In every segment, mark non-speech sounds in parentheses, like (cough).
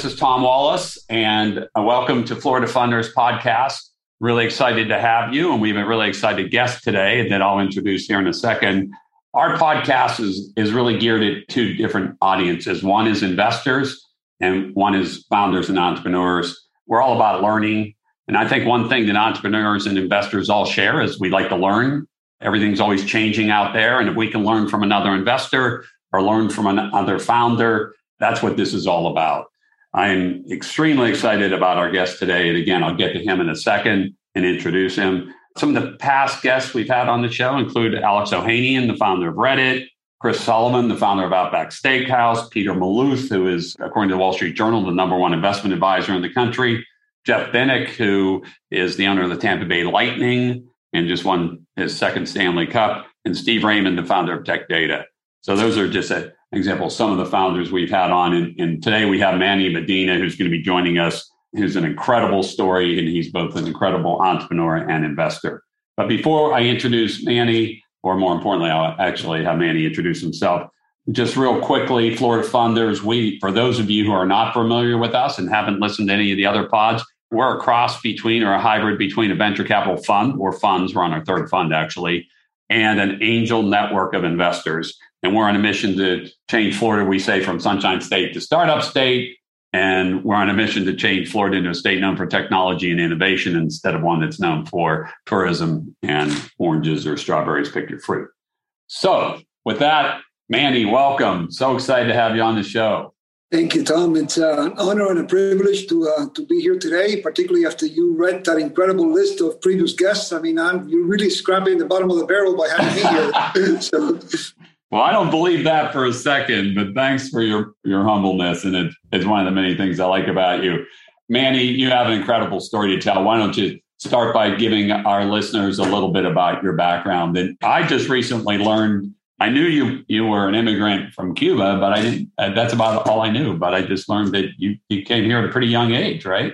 this is Tom Wallace, and uh, welcome to Florida Funders Podcast. Really excited to have you, and we have a really excited guest today that I'll introduce here in a second. Our podcast is, is really geared at two different audiences. One is investors, and one is founders and entrepreneurs. We're all about learning. And I think one thing that entrepreneurs and investors all share is we like to learn. Everything's always changing out there. And if we can learn from another investor or learn from another founder, that's what this is all about. I'm extremely excited about our guest today. And again, I'll get to him in a second and introduce him. Some of the past guests we've had on the show include Alex Ohanian, the founder of Reddit, Chris Sullivan, the founder of Outback Steakhouse, Peter Maloof, who is, according to the Wall Street Journal, the number one investment advisor in the country, Jeff Vinik, who is the owner of the Tampa Bay Lightning and just won his second Stanley Cup, and Steve Raymond, the founder of Tech Data. So those are just a example, some of the founders we've had on. And, and today we have Manny Medina, who's going to be joining us, who's an incredible story, and he's both an incredible entrepreneur and investor. But before I introduce Manny, or more importantly, I'll actually have Manny introduce himself. Just real quickly, Florida Funders, we, for those of you who are not familiar with us and haven't listened to any of the other pods, we're a cross between or a hybrid between a venture capital fund or funds, we're on our third fund actually, and an angel network of investors. And we're on a mission to change Florida, we say, from Sunshine State to Startup State. And we're on a mission to change Florida into a state known for technology and innovation instead of one that's known for tourism and oranges or strawberries, pick your fruit. So, with that, Manny, welcome. So excited to have you on the show. Thank you, Tom. It's uh, an honor and a privilege to uh, to be here today, particularly after you read that incredible list of previous guests. I mean, I'm, you're really scraping the bottom of the barrel by having me here. (laughs) so, well, I don't believe that for a second, but thanks for your your humbleness, and it, it's one of the many things I like about you, Manny. You have an incredible story to tell. Why don't you start by giving our listeners a little bit about your background? And I just recently learned. I knew you you were an immigrant from Cuba, but I didn't. Uh, that's about all I knew. But I just learned that you you came here at a pretty young age, right?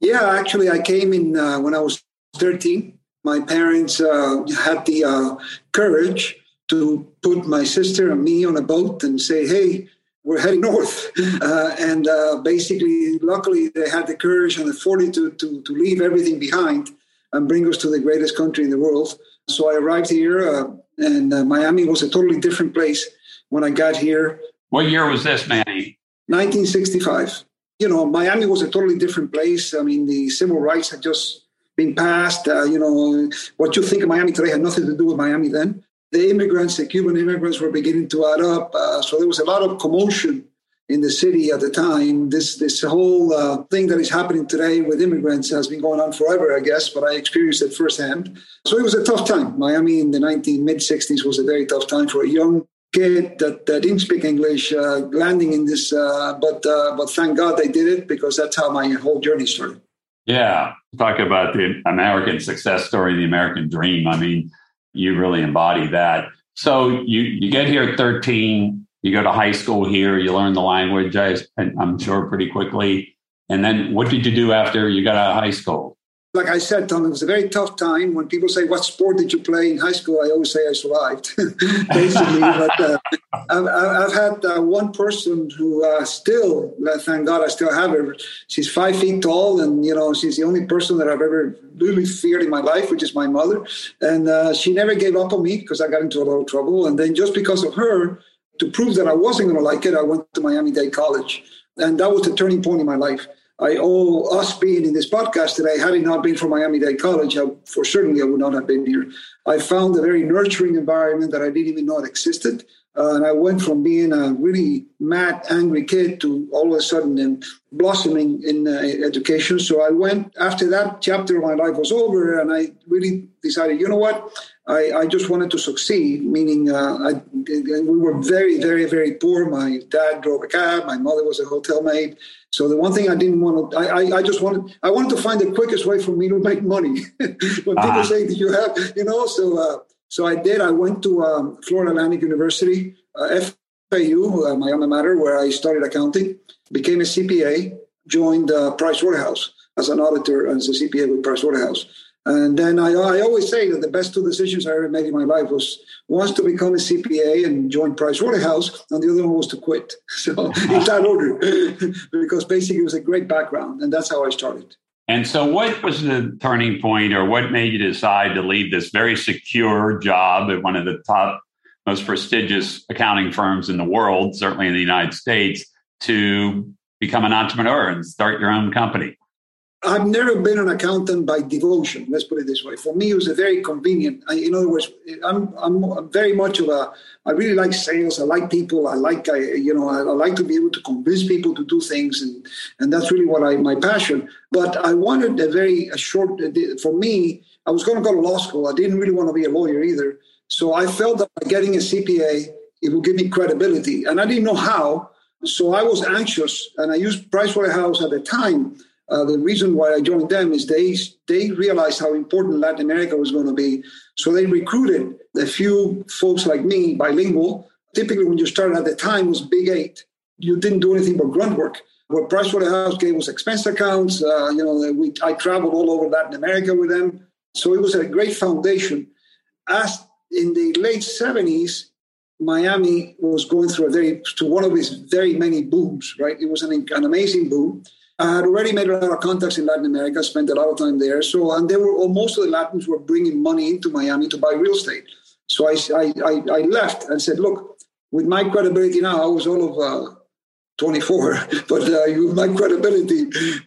Yeah, actually, I came in uh, when I was thirteen. My parents uh, had the uh, courage to put my sister and me on a boat and say, hey, we're heading north. (laughs) Uh, and uh, basically, luckily, they had the courage and the fortitude to, to leave everything behind and bring us to the greatest country in the world. So I arrived here, uh, and uh, Miami was a totally different place when I got here. What year was this, Manny? 1965. You know, Miami was a totally different place. I mean, the civil rights had just been passed. Uh, you know, what you think of Miami today had nothing to do with Miami then the immigrants, the Cuban immigrants, were beginning to add up. Uh, so there was a lot of commotion in the city at the time. This this whole uh, thing that is happening today with immigrants has been going on forever, I guess. But I experienced it firsthand. So it was a tough time. Miami in the 19 mid 60s was a very tough time for a young kid that, that didn't speak English uh, landing in this. Uh, but uh, but thank God they did it because that's how my whole journey started. Yeah, talk about the American success story, the American dream. I mean you really embody that. So you you get here at 13, you go to high school here, you learn the language, I, I'm sure pretty quickly. And then what did you do after you got out of high school? Like I said, Tom, it was a very tough time. When people say, "What sport did you play in high school?" I always say I survived, (laughs) basically. (laughs) but uh, I've, I've, had uh, one person who uh, still, thank God, I still have her. She's five feet tall, and you know, she's the only person that I've ever really feared in my life, which is my mother. And uh, she never gave up on me because I got into a lot of trouble. And then just because of her, to prove that I wasn't going to like it, I went to Miami Dade College, and that was the turning point in my life. I owe us being in this podcast today. Had it not been for Miami Dade College, I, for certainly I would not have been here. I found a very nurturing environment that I didn't even know existed. Uh, and I went from being a really mad, angry kid to all of a sudden in blossoming in uh, education. So I went after that chapter of my life was over, and I really decided, you know what? I, I just wanted to succeed, meaning uh, I, we were very, very, very poor. My dad drove a cab. My mother was a hotel maid. So the one thing I didn't want to, I, I, I, just wanted, I wanted to find the quickest way for me to (laughs) make money. (laughs) when uh-huh. people say that you have, you know, so uh, so I did. I went to um, Florida Atlantic University, uh, FAU, uh, my alma mater, where I studied accounting, became a CPA, joined uh, Price Waterhouse as an auditor as a CPA with Price Waterhouse. And then I, I always say that the best two decisions I ever made in my life was once to become a CPA and join Price Waterhouse, and the other one was to quit. (laughs) So (laughs) in that order, (laughs) because basically it was a great background, and that's how I started. And so, what was the turning point, or what made you decide to leave this very secure job at one of the top, most prestigious accounting firms in the world, certainly in the United States, to become an entrepreneur and start your own company? I've never been an accountant by devotion. Let's put it this way. For me, it was a very convenient. I, in other words, I'm, I'm very much of a. I really like sales. I like people. I like I, you know I, I, like to be able to convince people to do things, and and that's really what I my passion. But I wanted a very a short. For me, I was going to go to law school. I didn't really want to be a lawyer either. So I felt that by getting a CPA, it would give me credibility, and I didn't know how. So I was anxious, and I used Pricewaterhouse at the time uh, the reason why I joined them is they they realized how important Latin America was going to be. So they recruited a few folks like me, bilingual. Typically, when you started at the time, was Big Eight. You didn't do anything but grunt work. What Pricewaterhouse gave was expense accounts. Uh, you know, we, I traveled all over Latin America with them. So it was a great foundation. As in the late 70s, Miami was going through a very, to one of its very many booms, right? It was an, an amazing boom. I had already made a lot of contacts in Latin America, spent a lot of time there. So, and they were, most of the Latins were bringing money into Miami to buy real estate. So I, I, I left and said, look, with my credibility now, I was all of uh, 24, (laughs) but uh, with my credibility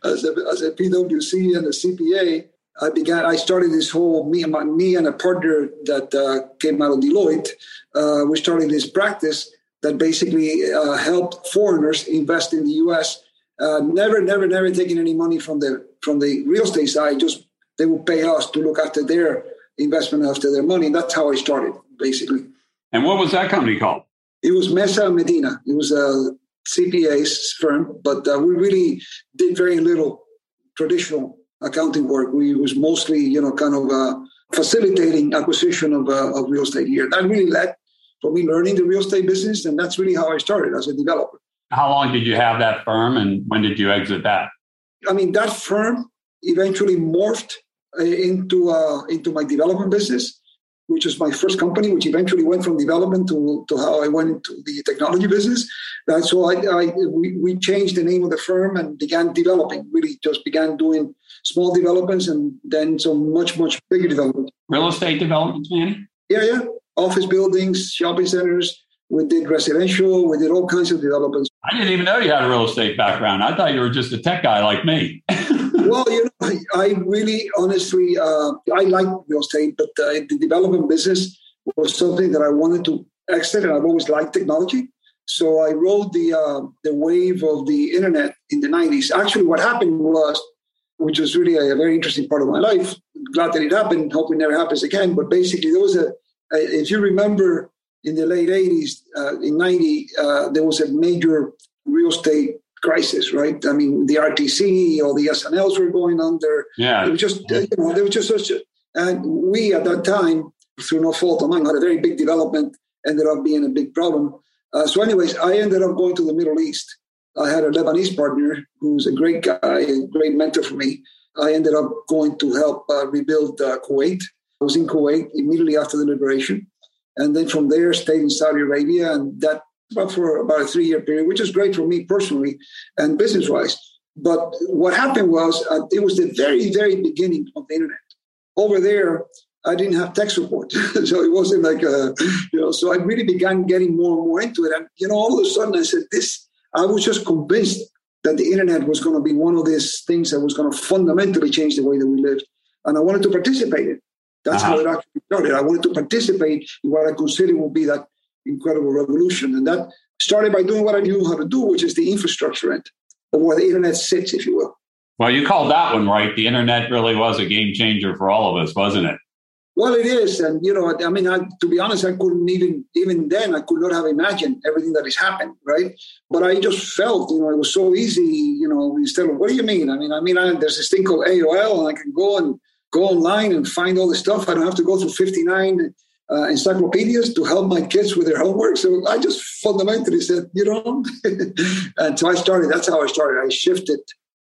as a, as a PwC and a CPA, I began. I started this whole me and my, me and a partner that uh, came out of Deloitte. Uh, we started this practice that basically uh, helped foreigners invest in the U.S uh, never, never, never taking any money from the from the real estate side. Just they will pay us to look after their investment after their money. That's how I started, basically. And what was that company called? It was Mesa Medina. It was a CPA's firm, but uh, we really did very little traditional accounting work. We was mostly, you know, kind of uh, facilitating acquisition of, uh, of real estate here. That really led for me learning the real estate business, and that's really how I started as a developer. How long did you have that firm and when did you exit that? I mean, that firm eventually morphed uh, into uh, into my development business, which is my first company, which eventually went from development to, to how I went into the technology business. And so I, I we, we changed the name of the firm and began developing. Really, just began doing small developments and then some much much bigger development. Real estate development. Yeah, yeah. Office buildings, shopping centers, we did residential. We did all kinds of developments. I didn't even know you had a real estate background. I thought you were just a tech guy like me. (laughs) well, you know, I, really, honestly, uh, I like real estate, but uh, the development business was something that I wanted to exit, and I've always liked technology. So I rode the uh, the wave of the internet in the '90s. Actually, what happened was, which was really a, a very interesting part of my life. Glad that it happened. Hope it never happens again. But basically, there was a, a if you remember in the late 80s, uh, in 90, uh, there was a major real estate crisis, right? I mean, the RTC, all the S&Ls were going under. Yeah. It was just, you know, there was just such a, and we at that time, through no fault of mine, had a very big development, ended up being a big problem. Uh, so, anyways, I ended up going to the Middle East. I had a Lebanese partner who's a great guy, a great mentor for me. I ended up going to help uh, rebuild uh, Kuwait. I was in Kuwait immediately after the liberation and then from there stayed in Saudi Arabia, and that for about a three-year period, which is great for me personally and business-wise. But what happened was uh, it was the very, very beginning of the internet. Over there, I didn't have tech support, (laughs) so it wasn't like a, you know. So I really began getting more and more into it, and you know, all of a sudden, I said, "This." I was just convinced that the internet was going to be one of these things that was going to fundamentally change the way that we lived, and I wanted to participate in. That's uh-huh. how it actually started. I wanted to participate in what I consider will be that incredible revolution. And that started by doing what I knew how to do, which is the infrastructure end of where the internet sits, if you will. Well, you called that one right. The internet really was a game changer for all of us, wasn't it? Well, it is, and you know, I mean, I, to be honest, I couldn't even even then I could not have imagined everything that has happened, right? But I just felt, you know, it was so easy, you know. Instead of what do you mean? I mean, I mean, I, there's this thing called AOL, and I can go and go online and find all the stuff. I don't have to go through 59 uh, encyclopedias to help my kids with their homework. So I just fundamentally said, you know, (laughs) and so I started. That's how I started. I shifted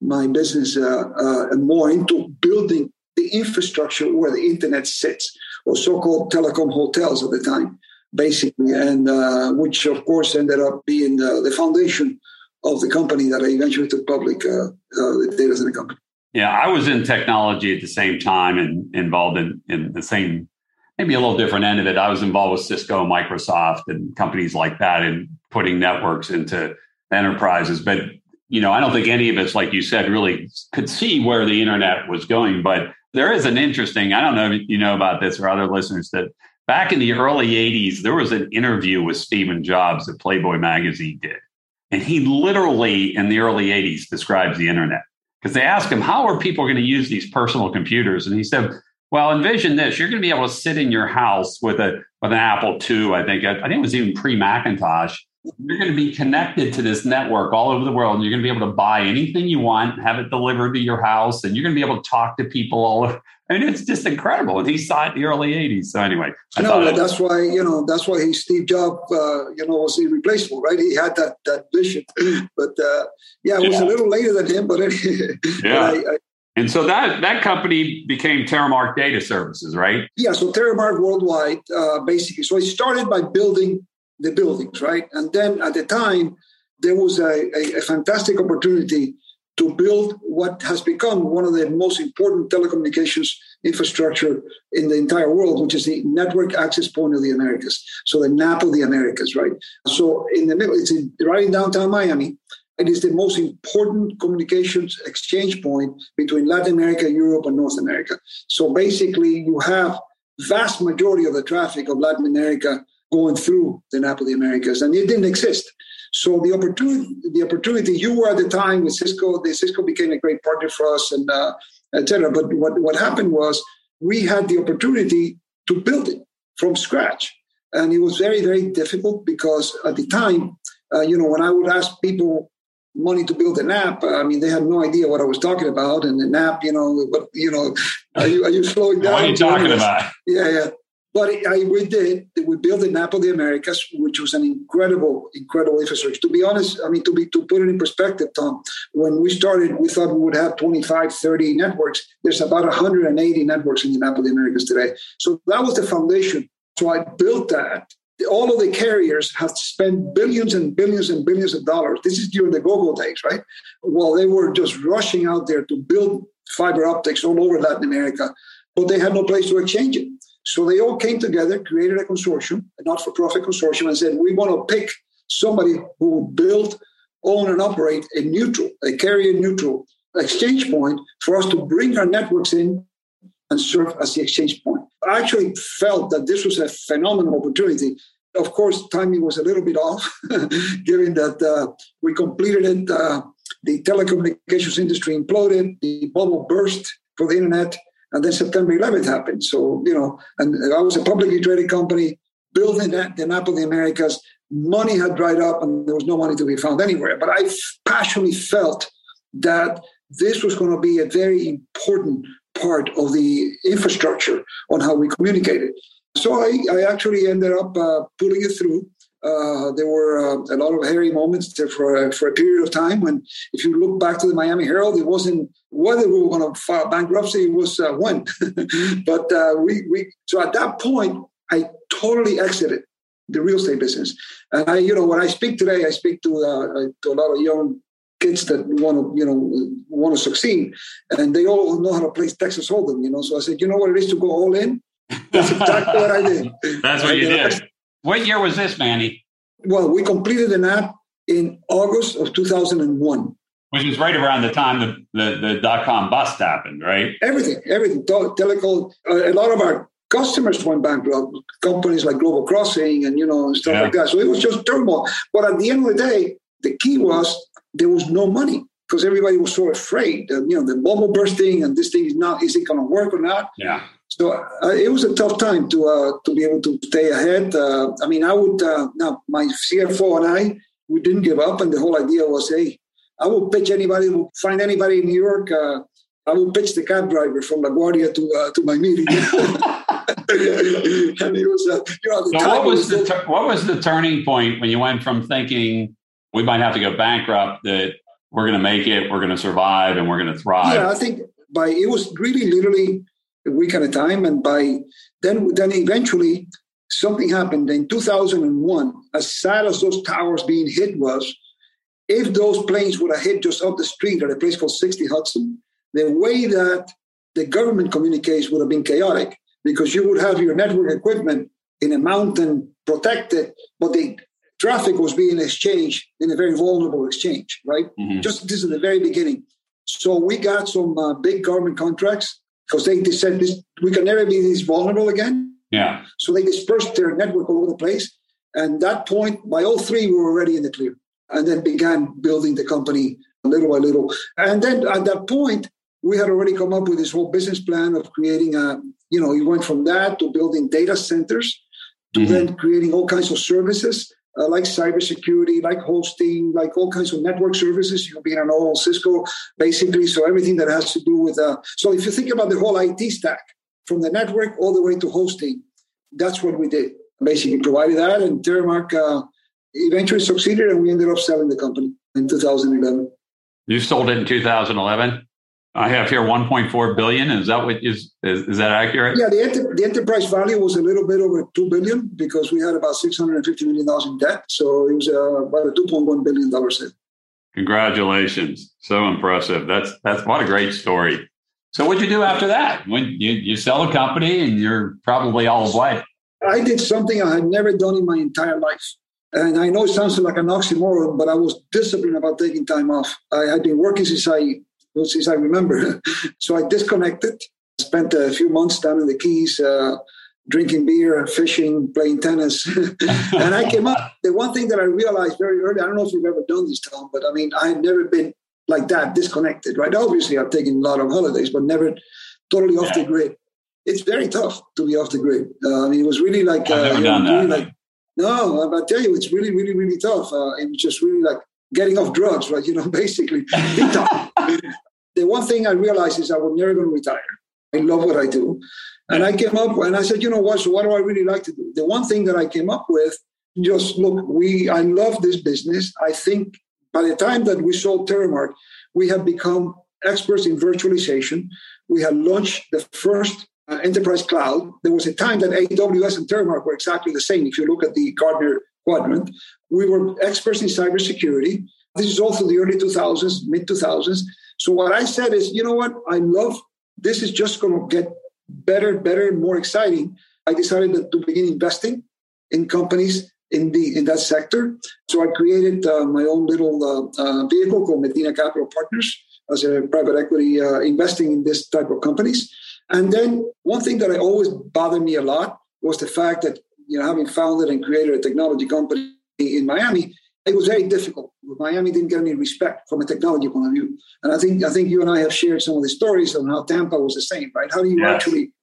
my business uh, uh, more into building the infrastructure where the internet sits, or so-called telecom hotels at the time, basically, and uh, which of course ended up being uh, the foundation of the company that I eventually took public, uh, the data center company. Yeah, I was in technology at the same time and involved in, in the same, maybe a little different end of it. I was involved with Cisco, Microsoft, and companies like that in putting networks into enterprises. But you know, I don't think any of us, like you said, really could see where the internet was going. But there is an interesting, I don't know if you know about this or other listeners, that back in the early 80s, there was an interview with Stephen Jobs that Playboy magazine did. And he literally, in the early 80s, describes the internet because they asked him, How are people going to use these personal computers? And he said, Well, envision this. You're going to be able to sit in your house with a with an Apple II, I think. I think it was even pre Macintosh you're going to be connected to this network all over the world. And you're going to be able to buy anything you want, have it delivered to your house, and you're going to be able to talk to people all over. I mean, it's just incredible. And he saw it in the early 80s. So anyway. I no, but that's why, you know, that's why he, Steve Jobs, uh, you know, was irreplaceable, right? He had that that vision. but uh, yeah, it was yeah. a little later than him, but anyway. Yeah. I, I, and so that that company became Terremark Data Services, right? Yeah, so Terremark Worldwide, uh, basically. So it started by building the buildings, right? And then at the time, there was a, a, a, fantastic opportunity to build what has become one of the most important telecommunications infrastructure in the entire world, which is the Network Access Point of the Americas. So the NAP of the Americas, right? So in the middle, it's in, right in downtown Miami. It is the most important communications exchange point between Latin America, Europe, and North America. So basically, you have vast majority of the traffic of Latin America going through the NAP of the Americas, and it didn't exist. So the opportunity, the opportunity, you were at the time with Cisco. The Cisco became a great partner for us, and uh, etc. But what what happened was we had the opportunity to build it from scratch, and it was very very difficult because at the time, uh, you know, when I would ask people money to build an app. I mean, they had no idea what I was talking about. And an app, you know, what you know, are you are you slowing down? What are you talking about? Yeah, yeah. But I, we did. We built the NAP of the Americas, which was an incredible, incredible infrastructure. To be honest, I mean, to be to put it in perspective, Tom, when we started, we thought we would have 25, 30 networks. There's about 180 networks in the NAP of the Americas today. So that was the foundation. So I built that. All of the carriers have spent billions and billions and billions of dollars. This is during the go-go days, right? While they were just rushing out there to build fiber optics all over Latin America, but they had no place to exchange it. So they all came together, created a consortium, a not for profit consortium, and said, we want to pick somebody who will build, own, and operate a neutral, a carrier neutral exchange point for us to bring our networks in and serve as the exchange point. I actually felt that this was a phenomenal opportunity. Of course, timing was a little bit off, (laughs) given that uh, we completed it. Uh, the telecommunications industry imploded, the bubble burst for the internet, and then September 11th happened. So, you know, and I was a publicly traded company building the NAP of the Americas. Money had dried up and there was no money to be found anywhere. But I passionately felt that this was going to be a very important part of the infrastructure on how we communicated. So I, I actually ended up uh, pulling it through. Uh, there were uh, a lot of hairy moments there for, for a period of time when, if you look back to the Miami Herald, it wasn't whether we were going to file bankruptcy, it was uh, when. (laughs) but uh, we, we, so at that point, I totally exited the real estate business. And I, you know, when I speak today, I speak to, uh, to a lot of young kids that want to, you know, want to succeed, and they all know how to play Texas Hold'em, you know. So I said, you know what it is to go all in. (laughs) That's exactly what I did. That's what you did. What year was this, Manny? Well, we completed the app in August of 2001. Which was right around the time the, the, the dot com bust happened, right? Everything, everything. Telecom, uh, a lot of our customers went bankrupt, companies like Global Crossing and, you know, and stuff yeah. like that. So it was just turmoil. But at the end of the day, the key was there was no money because everybody was so afraid that, you know, the bubble bursting and this thing is not, is it going to work or not? Yeah. So uh, it was a tough time to uh, to be able to stay ahead. Uh, I mean, I would uh, now my CFO and I we didn't give up, and the whole idea was, hey, I will pitch anybody, find anybody in New York. Uh, I will pitch the cab driver from LaGuardia to uh, to my meeting. (laughs) (laughs) and it was, you know, so what was, was the ter- what was the turning point when you went from thinking we might have to go bankrupt that we're going to make it, we're going to survive, and we're going to thrive? Yeah, I think by it was really literally a week at a time. And by then, then eventually something happened in 2001. As sad as those towers being hit was, if those planes would have hit just up the street at a place called 60 Hudson, the way that the government communicates would have been chaotic because you would have your network equipment in a mountain protected, but the traffic was being exchanged in a very vulnerable exchange, right? Mm-hmm. Just this is the very beginning. So we got some uh, big government contracts because they, they said this we can never be this vulnerable again. Yeah. So they dispersed their network all over the place. And that point, by all three, we were already in the clear. And then began building the company little by little. And then at that point, we had already come up with this whole business plan of creating a, you know, you went from that to building data centers to mm-hmm. then creating all kinds of services uh, like cybersecurity, like hosting, like all kinds of network services. You've been an old Cisco, basically. So everything that has to do with. Uh, so if you think about the whole IT stack, from the network all the way to hosting, that's what we did. Basically, provided that, and Terremark uh, eventually succeeded, and we ended up selling the company in 2011. You sold it in 2011. I have here 1.4 billion. Is that what is is, is that accurate? Yeah, the, enter, the enterprise value was a little bit over 2 billion because we had about 650 million dollars in debt. So it was uh, about a 2.1 billion dollar sale. Congratulations! So impressive. That's that's what a great story. So what'd you do after that? When you, you sell a company and you're probably all of what? I did something I had never done in my entire life. And I know it sounds like an oxymoron, but I was disciplined about taking time off. I had been working since I since I remember. (laughs) so I disconnected, spent a few months down in the Keys, uh, drinking beer, fishing, playing tennis. (laughs) and I came up. The one thing that I realized very early, I don't know if you've ever done this, Tom, but I mean, I had never been like that, disconnected, right? Obviously, I've taken a lot of holidays, but never totally off yeah. the grid. It's very tough to be off the grid. Uh, I mean, it was really like, uh, done really that. Like, no, I tell you, it's really, really, really tough. Uh, it was just really like getting off drugs, right? You know, (laughs) basically. (laughs) the one thing I realized is I was never going to retire. I love what I do. And I came up and I said, you know what? So what do I really like to do? The one thing that I came up with, just look, we I love this business. I think by the time that we sold Terremark, we have become experts in virtualization. We had launched the first uh, enterprise cloud. There was a time that AWS and Terremark were exactly the same. If you look at the Gartner quadrant, we were experts in cybersecurity. This is also the early 2000s, mid 2000s. So what I said is, you know what? I love this is just going to get better, better, more exciting. I decided to begin investing in companies in the in that sector. So I created uh, my own little uh, uh, vehicle called Medina Capital Partners as a private equity uh, investing in this type of companies. And then one thing that I always bothered me a lot was the fact that you know having founded and created a technology company in Miami, it was very difficult. Miami didn't get any respect from a technology point of view. And I think I think you and I have shared some of the stories on how Tampa was the same, right? How do you yes. actually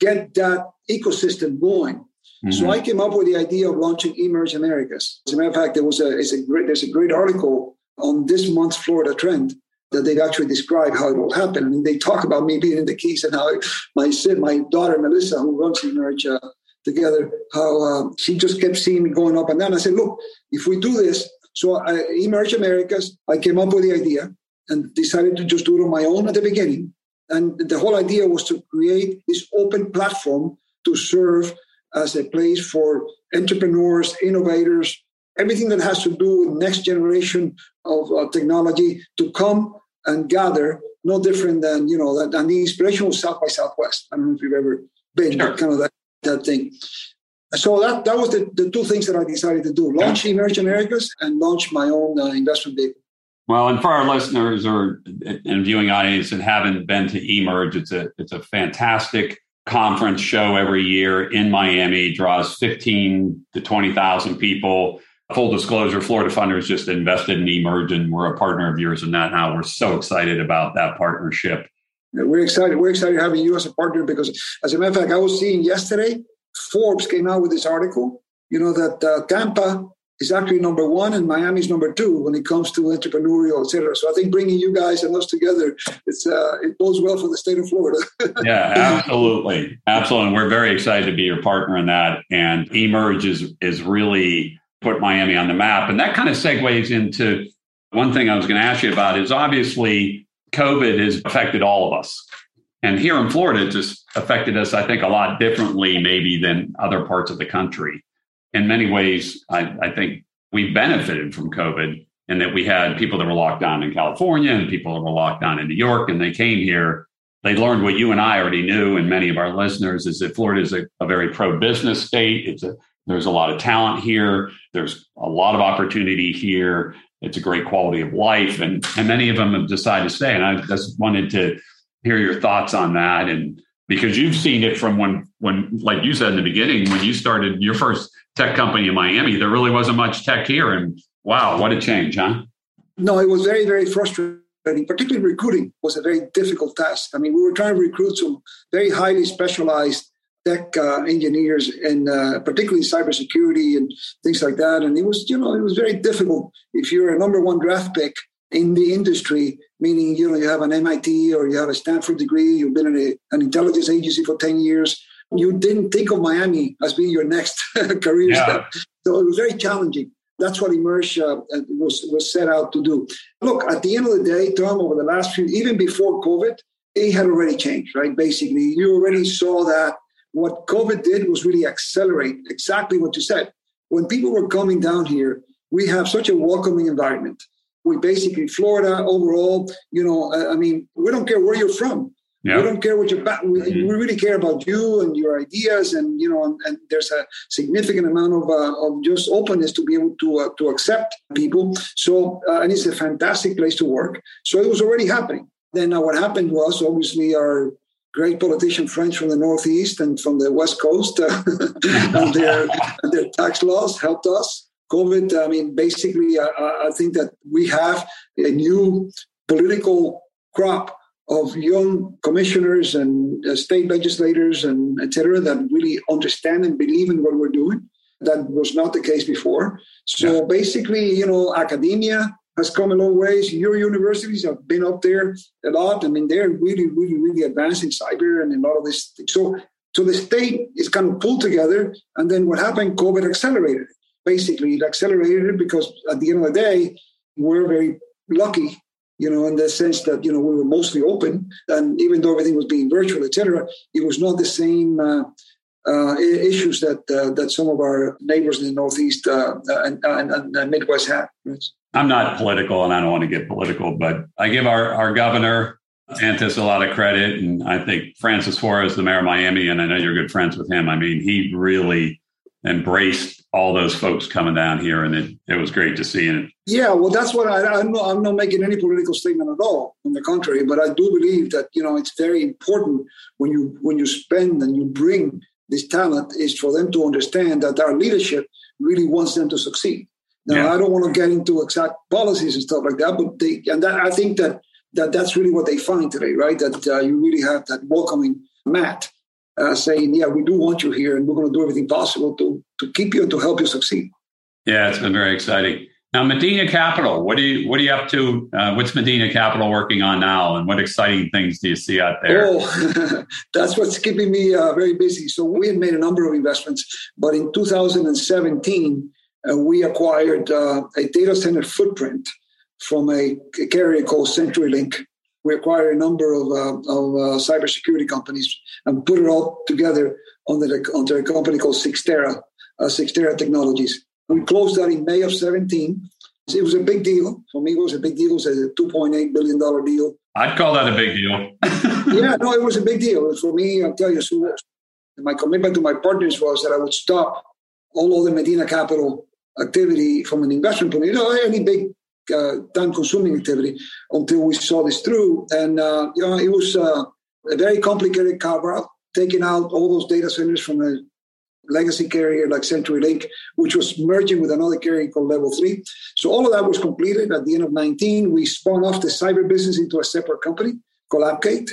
get that ecosystem going? Mm-hmm. So I came up with the idea of launching Emerge Americas. As a matter of fact, there was a, a great, there's a great article on this month's Florida trend that they actually describe how it will happen. And they talk about me being in the Keys and how my my daughter Melissa, who runs Emerge uh, together, how uh, she just kept seeing me going up and down. I said, look, if we do this, so I, Emerge Americas, I came up with the idea and decided to just do it on my own at the beginning. And the whole idea was to create this open platform to serve as a place for entrepreneurs, innovators, everything that has to do with next generation of uh, technology to come and gather. No different than you know, than the inspiration was South by Southwest. I don't know if you've ever been, sure. kind of that, that thing. So that that was the, the two things that I decided to do: launch Emerge Americas and launch my own uh, investment vehicle. Well, and for our listeners or and viewing audience that haven't been to Emerge, it's a it's a fantastic conference show every year in Miami, draws 15 to 20,000 people. Full disclosure, Florida Funders just invested in Emerge and we're a partner of yours in that now. We're so excited about that partnership. We're excited. We're excited having you as a partner because, as a matter of fact, I was seeing yesterday, Forbes came out with this article, you know, that uh, Tampa is actually number one and Miami's number two when it comes to entrepreneurial, et cetera. So I think bringing you guys and us together, it's uh, it bodes well for the state of Florida. (laughs) yeah, absolutely, absolutely. And we're very excited to be your partner in that. And Emerge is is really put Miami on the map, and that kind of segues into one thing I was going to ask you about. Is obviously COVID has affected all of us. And here in Florida, it just affected us, I think, a lot differently, maybe than other parts of the country. In many ways, I, I think we benefited from COVID and that we had people that were locked down in California and people that were locked down in New York, and they came here. They learned what you and I already knew, and many of our listeners is that Florida is a, a very pro-business state. It's a there's a lot of talent here. There's a lot of opportunity here. It's a great quality of life, and and many of them have decided to stay. And I just wanted to hear your thoughts on that, and because you've seen it from when when like you said in the beginning when you started your first tech company in Miami, there really wasn't much tech here, and Wow, what a change, huh? No, it was very, very frustrating. Particularly recruiting was a very difficult task. I mean, we were trying to recruit some very highly specialized tech uh, engineers, and uh, particularly cybersecurity and things like that. And it was, you know, it was very difficult if you're a number one draft pick in the industry, meaning you know you have an MIT or you have a Stanford degree, you've been in a, an intelligence agency for ten years. You didn't think of Miami as being your next (laughs) career yeah. step, so it was very challenging. That's what Emerge uh, was, was set out to do. Look, at the end of the day, Tom, over the last few, even before COVID, it had already changed, right? Basically, you already saw that what COVID did was really accelerate exactly what you said. When people were coming down here, we have such a welcoming environment. We basically, Florida overall, you know, I mean, we don't care where you're from. Yeah. We don't care what you're back. We, mm-hmm. we, really care about you and your ideas, and you know, and, and there's a significant amount of uh, of just openness to be able to uh, to accept people. So, uh, and it's a fantastic place to work. So it was already happening. Then uh, what happened was obviously our great politician friends from the Northeast and from the West Coast uh, (laughs) and their and their tax laws helped us. COVID, I mean, basically, uh, I think that we have a new political crop of young commissioners and uh, state legislators and et cetera that really understand and believe in what we're doing. That was not the case before. So yeah. basically, you know, academia has come a long ways. Your universities have been up there a lot. I mean, they're really, really, really advanced in cyber and a lot of this. Thing. So, so the state is kind of pulled together. And then what happened? COVID accelerated. Basically, it accelerated it because at the end of the day, we're very lucky you know, in the sense that, you know, we were mostly open. And even though everything was being virtual, etc., it was not the same uh, uh, issues that uh, that some of our neighbors in the Northeast uh, and, and, and, Midwest had. I'm not political and I don't want to get political, but I give our, our governor, Santos, a lot of credit. And I think Francis Suarez, the mayor of Miami, and I know you're good friends with him. I mean, he really embraced all those folks coming down here, and it, it was great to see. it. yeah, well, that's what I, I'm not, I'm not making any political statement at all. On the contrary, but I do believe that you know it's very important when you when you spend and you bring this talent is for them to understand that our leadership really wants them to succeed. Now, yeah. I don't want to get into exact policies and stuff like that, but they and that I think that that that's really what they find today, right? That uh, you really have that welcoming mat uh, saying, "Yeah, we do want you here, and we're going to do everything possible to to keep you and to help you succeed." Yeah, it's been very exciting. Now, Medina Capital, what are you what are you up to? Uh, what's Medina Capital working on now, and what exciting things do you see out there? Oh, (laughs) that's what's keeping me uh, very busy. So we had made a number of investments, but in 2017, uh, we acquired uh, a data center footprint from a carrier called CenturyLink we acquired a number of, uh, of uh, cybersecurity companies and put it all together under, the, under a company called Cyxtera, uh, Cyxtera Technologies. We closed that in May of 17. It was a big deal. For me, it was a big deal. It was a $2.8 billion deal. I'd call that a big deal. (laughs) yeah, no, it was a big deal. For me, I'll tell you, so my commitment to my partners was that I would stop all of the Medina Capital activity from an investment point of view. Any big uh, time-consuming activity until we saw this through. And uh, you know, it was uh, a very complicated carve-out, taking out all those data centers from a legacy carrier like CenturyLink, which was merging with another carrier called Level 3. So all of that was completed at the end of 19. We spun off the cyber business into a separate company called Appgate.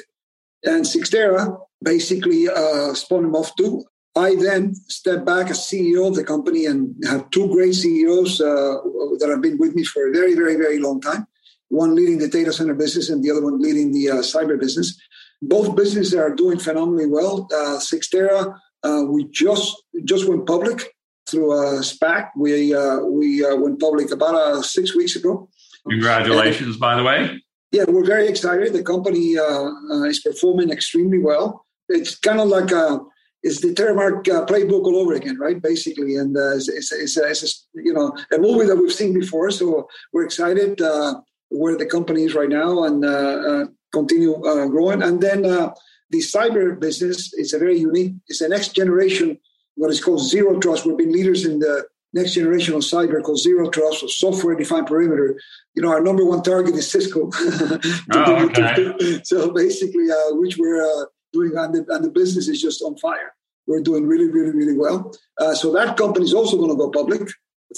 And Cyxtera basically uh, spun them off too. I then stepped back as CEO of the company and have two great CEOs uh, that have been with me for a very, very, very long time. One leading the data center business and the other one leading the uh, cyber business. Both businesses are doing phenomenally well. Uh, Cyxtera, uh, we just just went public through a SPAC. We uh, we uh, went public about uh, six weeks ago. Congratulations, by the way. Yeah, we're very excited. The company uh, uh, is performing extremely well. It's kind of like a it's the Terremark uh, playbook all over again, right? Basically, and uh, it's, it's, it's, it's, you know a movie that we've seen before. So we're excited uh, where the company is right now and uh, uh, continue uh, growing. And then the cyber business is a very unique. It's a next generation, what is called zero trust. We've been leaders in the next generation of cyber called zero trust or software defined perimeter. You know, our number one target is Cisco. (laughs) oh, okay. (laughs) so basically, which we're doing, and the, and the business is just on fire. We're doing really, really, really well. Uh, so that company is also going to go public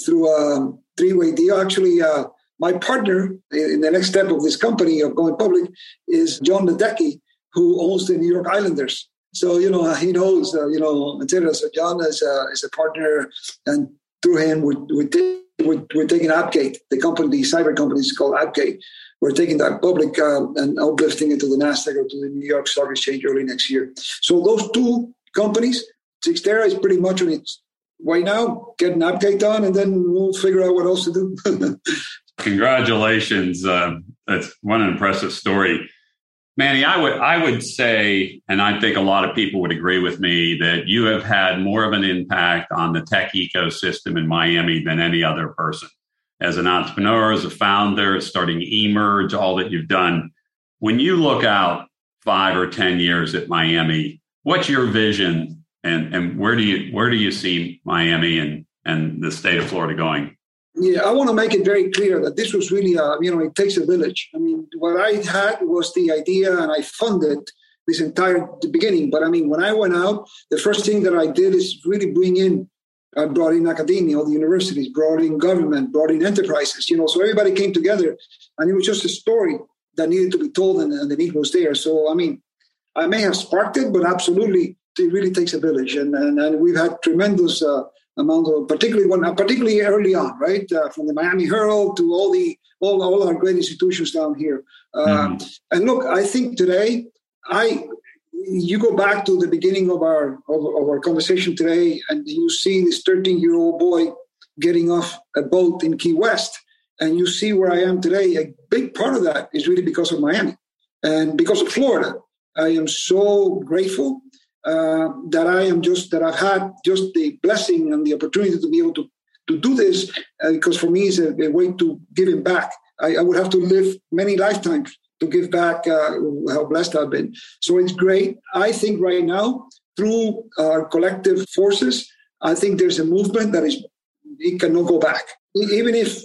through a three-way deal. Actually, uh, my partner in the next step of this company of going public is Jon Ledecky, who owns the New York Islanders. So you know he knows uh, you know etc. So Jon is a, is a partner, and through him we we we're, we're taking Appgate, the company, the cyber company is called Appgate. We're taking that public uh, and uplifting it to the Nasdaq or to the New York Stock Exchange early next year. So those two companies, Cyxtera is pretty much on its way now, Get an Appgate done, and then we'll figure out what else to do. (laughs) Congratulations! Uh, that's one impressive story. Manny, I would I would say, and I think a lot of people would agree with me that you have had more of an impact on the tech ecosystem in Miami than any other person. As an entrepreneur, as a founder, starting Emerge, all that you've done. When you look out five or ten years at Miami, what's your vision, and and where do you where do you see Miami and and the state of Florida going? Yeah, I want to make it very clear that this was really, a, you know, it takes a village. I mean, what I had was the idea, and I funded this entire beginning. But I mean, when I went out, the first thing that I did is really bring in, I brought in academia, all the universities, brought in government, brought in enterprises. You know, so everybody came together, and it was just a story that needed to be told, and, and the need was there. So I mean, I may have sparked it, but absolutely, it really takes a village, and and, and we've had tremendous. Uh, amount of particularly when particularly early on, right? Uh, from the Miami Herald to all the all, all our great institutions down here. Mm. And look, I think today, I you go back to the beginning of our of, of our conversation today, and you see this 13 year old boy getting off a boat in Key West, and you see where I am today. A big part of that is really because of Miami and because of Florida. I am so grateful uh, that I am just that I've had just the blessing and the opportunity to be able to to do this uh, because for me it's a, a, way to give it back. I, I, would have to live many lifetimes to give back uh, how blessed I've been. So it's great. I think right now through our collective forces, I think there's a movement that is it cannot go back. Even if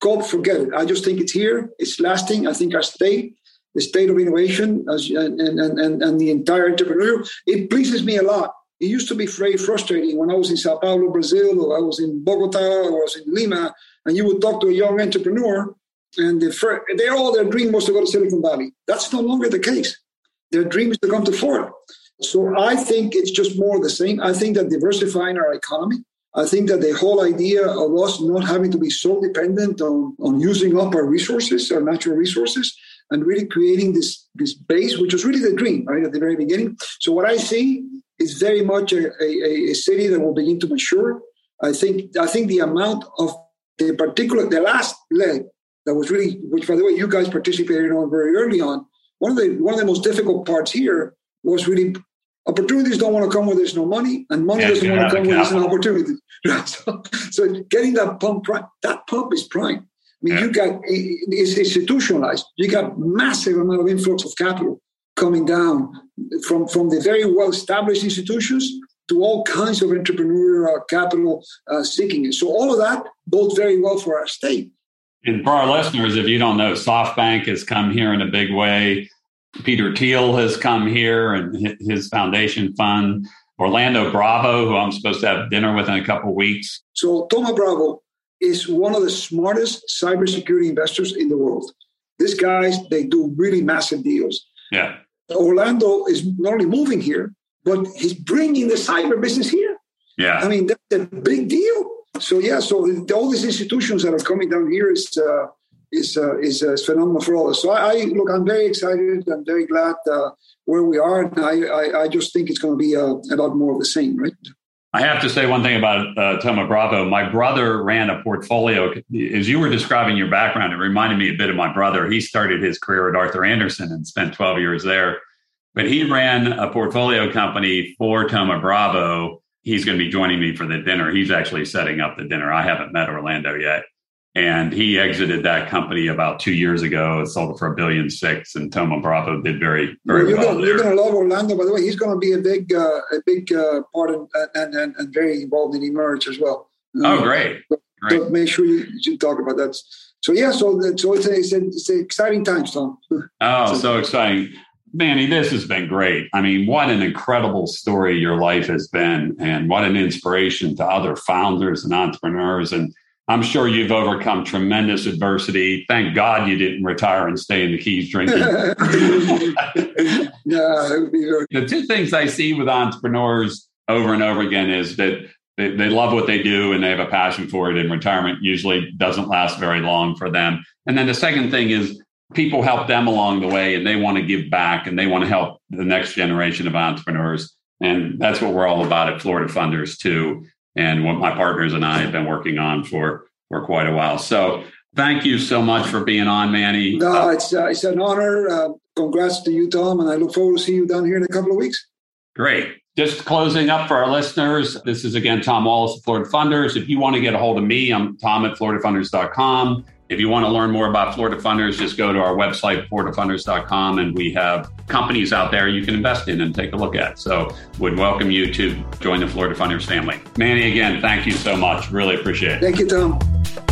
God forget it, I just think it's here. It's lasting. I think our state the state of innovation as, and, and, and, and the entire entrepreneur. It pleases me a lot. It used to be very frustrating when I was in Sao Paulo, Brazil, or I was in Bogota, or I was in Lima, and you would talk to a young entrepreneur, and the, they all their dream was to go to Silicon Valley. That's no longer the case. Their dream is to come to Florida. So I think it's just more the same. I think that diversifying our economy, I think that the whole idea of us not having to be so dependent on, on using up our resources, our natural resources, and really creating this this base, which was really the dream, right at the very beginning. So what I see is very much a, a, a city that will begin to mature. I think I think the amount of the particular the last leg that was really, which by the way you guys participated on very early on. One of the one of the most difficult parts here was really opportunities don't want to come where there's no money, and money doesn't want to come where there's an opportunity. (laughs) so, so getting that pump, that pump is prime. I mean, yeah. you got it's institutionalized. You got massive amount of influx of capital coming down from from the very well established institutions to all kinds of entrepreneurial capital uh, seeking it. So all of that bodes very well for our state. And for our listeners, if you don't know, SoftBank has come here in a big way. Peter Thiel has come here and his foundation fund. Orlando Bravo, who I'm supposed to have dinner with in a couple of weeks. So Thoma Bravo is one of the smartest cybersecurity investors in the world. These guys, they do really massive deals. Yeah. Orlando is not only moving here, but he's bringing the cyber business here. Yeah. I mean, that's a big deal. So yeah, so all these institutions that are coming down here is uh, is uh, is, uh, is phenomenal for all us. So I, I, look, I'm very excited. I'm very glad uh, where we are, and I, I, I just think it's going to be uh, a lot more of the same, right? I have to say one thing about uh, Thoma Bravo. My brother ran a portfolio. As you were describing your background, it reminded me a bit of my brother. He started his career at Arthur Andersen and spent 12 years there. But he ran a portfolio company for Thoma Bravo. He's going to be joining me for the dinner. He's actually setting up the dinner. I haven't met Orlando yet. And he exited that company about two years ago. It sold it for a billion six, and Thoma Bravo did very, very well. You're, well gonna, you're gonna love Orlando, by the way. He's going to be a big, uh, a big uh, part in, and, and and very involved in Emerge as well. oh, great! So, great. So make sure you, you talk about that. So yeah, so so it's a, it's, a, it's a exciting time, Tom. (laughs) Oh, so, so exciting. Manny, this has been great. I mean, what an incredible story your life has been, and what an inspiration to other founders and entrepreneurs. And I'm sure you've overcome tremendous adversity. Thank God you didn't retire and stay in the Keys drinking. (laughs) yeah, the two things I see with entrepreneurs over and over again is that they, they love what they do and they have a passion for it, and retirement usually doesn't last very long for them. And then the second thing is people help them along the way and they want to give back and they want to help the next generation of entrepreneurs. And that's what we're all about at Florida Funders, too and what my partners and I have been working on for for quite a while. So thank you so much for being on, Manny. No, it's uh, it's an honor. Uh, congrats to you, Tom, and I look forward to seeing you down here in a couple of weeks. Great. Just closing up for our listeners, this is again Tom Wallace of Florida Funders. If you want to get a hold of me, I'm Tom at FloridaFunders.com. If you want to learn more about Florida Funders, just go to our website, FloridaFunders.com, and we have companies out there you can invest in and take a look at. So, would welcome you to join the Florida Funders family. Manny, again, thank you so much. Really appreciate it. Thank you, Tom.